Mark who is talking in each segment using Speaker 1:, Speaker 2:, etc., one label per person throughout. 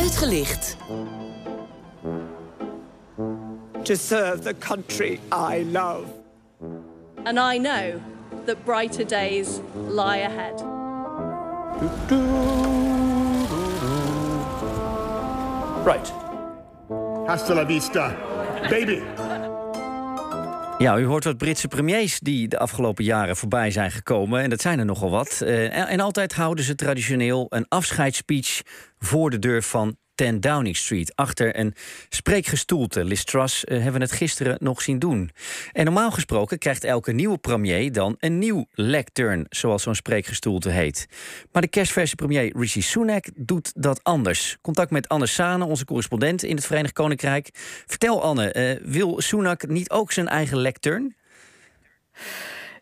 Speaker 1: Uitgelicht.
Speaker 2: To serve the country I love.
Speaker 3: And I know that brighter days lie ahead.
Speaker 4: Right.
Speaker 5: Hasta la vista, baby.
Speaker 4: Ja, u hoort wat Britse premiers die de afgelopen jaren voorbij zijn gekomen. En dat zijn er nogal wat. Uh, en, en altijd houden ze traditioneel een afscheidsspeech voor de deur van 10 Downing Street. Achter een spreekgestoelte. Liz uh, hebben we het gisteren nog zien doen. En normaal gesproken krijgt elke nieuwe premier dan een nieuw lectern, zoals zo'n spreekgestoelte heet. Maar de kerstverse premier Rishi Sunak doet dat anders. Contact met Anne Sane, onze correspondent in het Verenigd Koninkrijk. Vertel Anne, uh, wil Sunak niet ook zijn eigen lectern?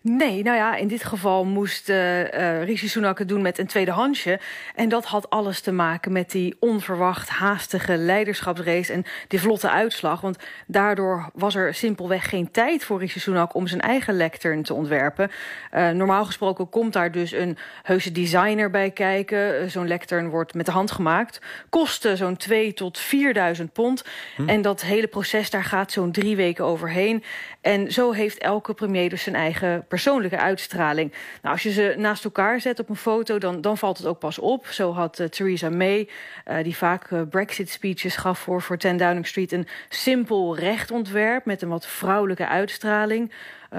Speaker 6: Nee, nou ja, in dit geval moest uh, uh, Rishi Sunak het doen met een tweede handje. En dat had alles te maken met die onverwacht haastige leiderschapsrace... en die vlotte uitslag. Want daardoor was er simpelweg geen tijd voor Rishi Sunak... om zijn eigen lectern te ontwerpen. Uh, normaal gesproken komt daar dus een heuse designer bij kijken. Zo'n lectern wordt met de hand gemaakt. Kostte zo'n 2 tot 4.000 pond. Hm. En dat hele proces, daar gaat zo'n drie weken overheen. En zo heeft elke premier dus zijn eigen persoonlijke uitstraling. Nou, als je ze naast elkaar zet op een foto, dan, dan valt het ook pas op. Zo had uh, Theresa May, uh, die vaak uh, Brexit-speeches gaf voor, voor 10 Downing Street... een simpel rechtontwerp met een wat vrouwelijke uitstraling.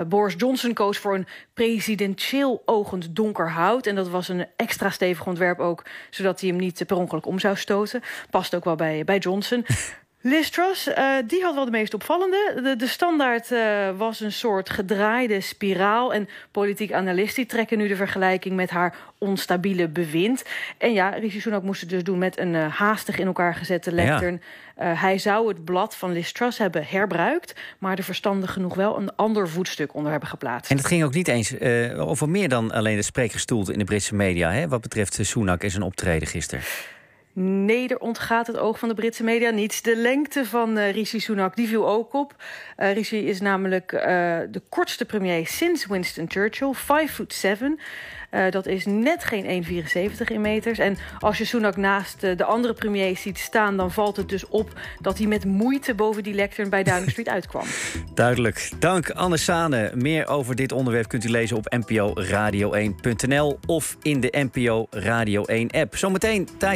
Speaker 6: Boris Johnson koos voor een presidentieel ogend donker hout. En dat was een extra stevig ontwerp ook... zodat hij hem niet per ongeluk om zou stoten. Past ook wel bij, bij Johnson. Liz Truss, uh, die had wel de meest opvallende. De, de standaard uh, was een soort gedraaide spiraal. En politiek analisten trekken nu de vergelijking met haar onstabiele bewind. En ja, Rishi Sunak moest het dus doen met een uh, haastig in elkaar gezette lectern. Ja. hij zou het blad van Liz Truss hebben herbruikt... maar er verstandig genoeg wel een ander voetstuk onder hebben geplaatst.
Speaker 4: En het ging ook niet eens over meer dan alleen de spreekgestoelte in de Britse media... Hè, wat betreft Sunak en zijn optreden gisteren.
Speaker 6: Nee, er ontgaat het oog van de Britse media niet. De lengte van uh, Rishi Sunak die viel ook op. Uh, Rishi is namelijk uh, de kortste premier sinds Winston Churchill, 5 foot 7. Uh, dat is net geen 1,74 in meters. En als je Sunak naast de andere premiers ziet staan... dan valt het dus op dat hij met moeite boven die lectern bij Downing Street uitkwam.
Speaker 4: Duidelijk. Dank Anne Sane. Meer over dit onderwerp kunt u lezen op nporadio1.nl... of in de NPO Radio 1-app. Zometeen tijd